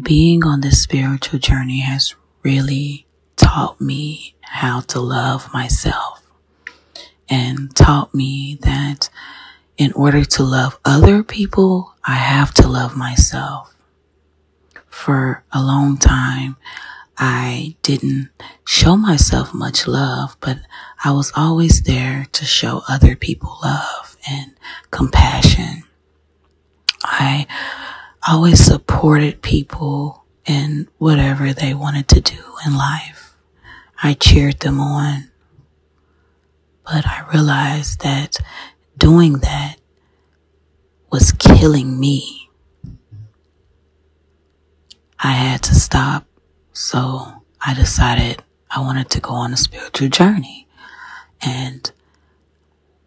being on this spiritual journey has really taught me how to love myself and taught me that in order to love other people, I have to love myself. For a long time, I didn't show myself much love, but I was always there to show other people love and compassion. I always supported people in whatever they wanted to do in life. I cheered them on. But I realized that doing that was killing me. I had to stop. So I decided I wanted to go on a spiritual journey. And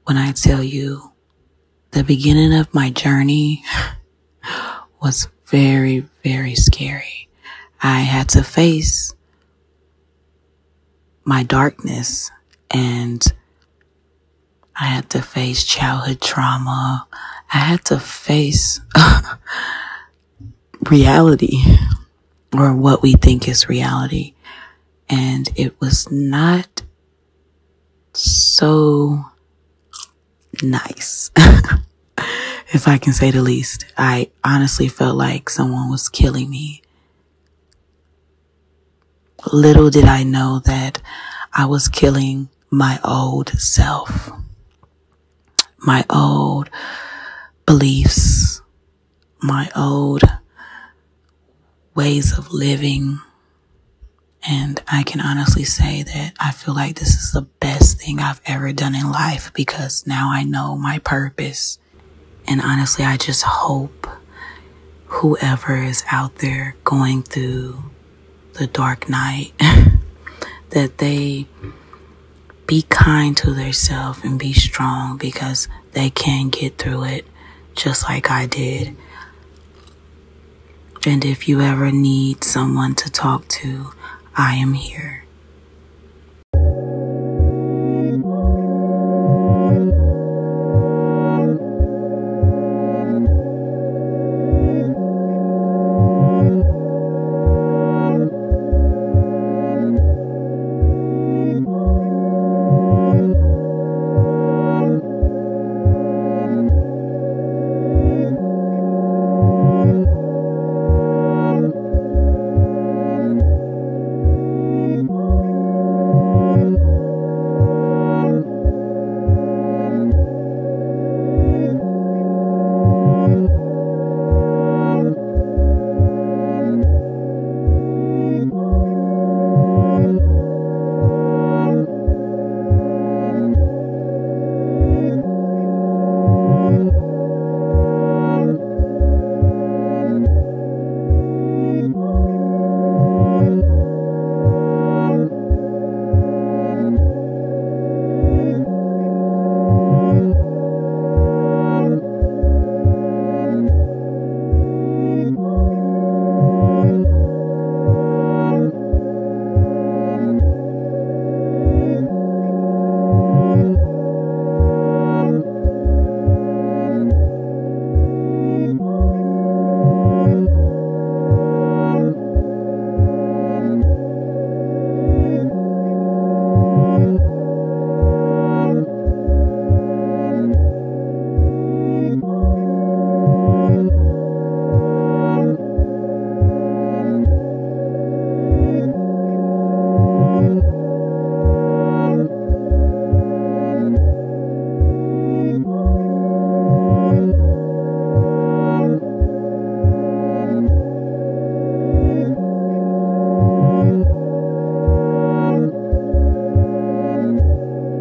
when I tell you the beginning of my journey was very, very scary. I had to face my darkness and I had to face childhood trauma. I had to face reality or what we think is reality. And it was not so nice. if I can say the least. I honestly felt like someone was killing me. Little did I know that I was killing my old self, my old beliefs, my old ways of living. And I can honestly say that I feel like this is the best thing I've ever done in life because now I know my purpose. And honestly, I just hope whoever is out there going through the dark night that they be kind to themselves and be strong because they can get through it just like I did. And if you ever need someone to talk to, I am here.